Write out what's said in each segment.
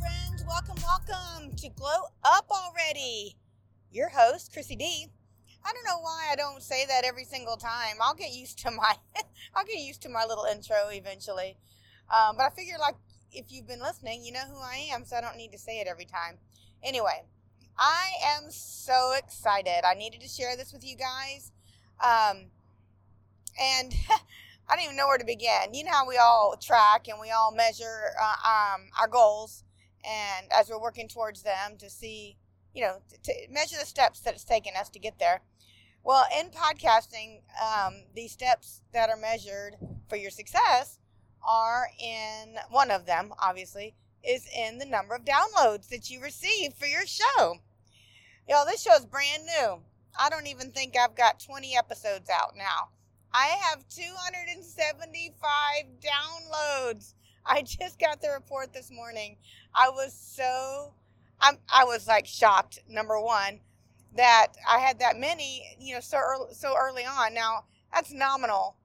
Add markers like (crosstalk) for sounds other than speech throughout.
welcome, welcome to Glow Up Already. Your host, Chrissy D. I don't know why I don't say that every single time. I'll get used to my (laughs) I'll get used to my little intro eventually. Um, but I figure like if you've been listening, you know who I am, so I don't need to say it every time. Anyway, I am so excited. I needed to share this with you guys. Um, and (laughs) I don't even know where to begin. You know how we all track and we all measure uh, um, our goals, and as we're working towards them to see, you know, to, measure the steps that it's taken us to get there. Well, in podcasting, um, these steps that are measured for your success are in one of them, obviously, is in the number of downloads that you receive for your show. Y'all, this show is brand new. I don't even think I've got 20 episodes out now. I have 275 downloads. I just got the report this morning. I was so I'm I was like shocked number 1 that I had that many, you know, so early, so early on. Now, that's nominal.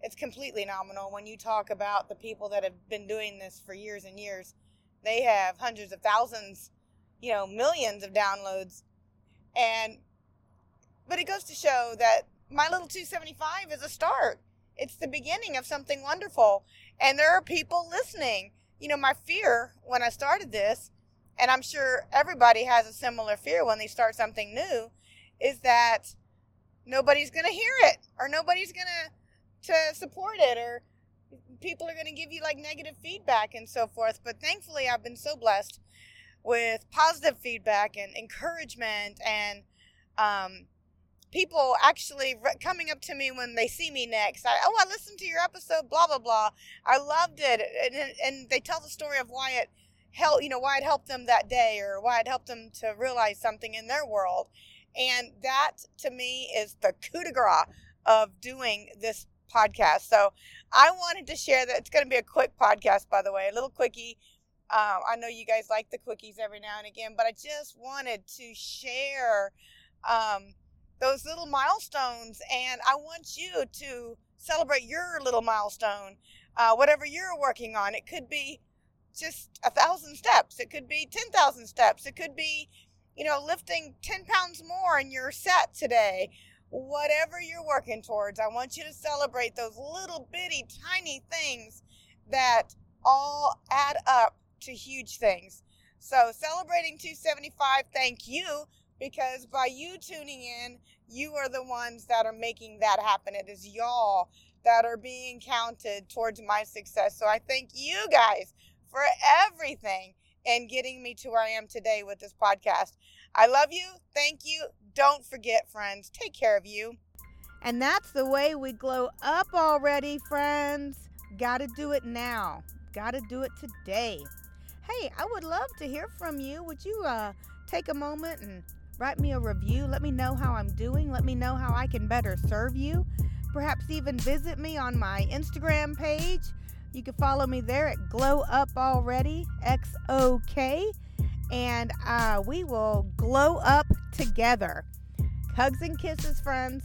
It's completely nominal when you talk about the people that have been doing this for years and years. They have hundreds of thousands, you know, millions of downloads. And but it goes to show that my little 275 is a start. It's the beginning of something wonderful. And there are people listening. You know, my fear when I started this, and I'm sure everybody has a similar fear when they start something new, is that nobody's going to hear it or nobody's going to to support it or people are going to give you like negative feedback and so forth. But thankfully, I've been so blessed with positive feedback and encouragement and um, people actually re- coming up to me when they see me next. I, oh, I listened to your episode, blah blah blah. I loved it, and, and they tell the story of why it helped, you know, why it helped them that day, or why it helped them to realize something in their world. And that to me is the coup de grace of doing this podcast. So I wanted to share that it's going to be a quick podcast, by the way, a little quickie. Um, I know you guys like the quickies every now and again, but I just wanted to share um, those little milestones. And I want you to celebrate your little milestone, uh, whatever you're working on. It could be just a thousand steps, it could be 10,000 steps, it could be, you know, lifting 10 pounds more in your set today. Whatever you're working towards, I want you to celebrate those little bitty tiny things that all add up to huge things. So, celebrating 275, thank you because by you tuning in, you are the ones that are making that happen. It is y'all that are being counted towards my success. So I thank you guys for everything and getting me to where I am today with this podcast. I love you. Thank you. Don't forget, friends, take care of you. And that's the way we glow up already, friends. Gotta do it now. Gotta do it today. Hey, I would love to hear from you. Would you uh, take a moment and Write me a review. Let me know how I'm doing. Let me know how I can better serve you. Perhaps even visit me on my Instagram page. You can follow me there at Glow Up Already, X O K, and uh, we will glow up together. Hugs and kisses, friends.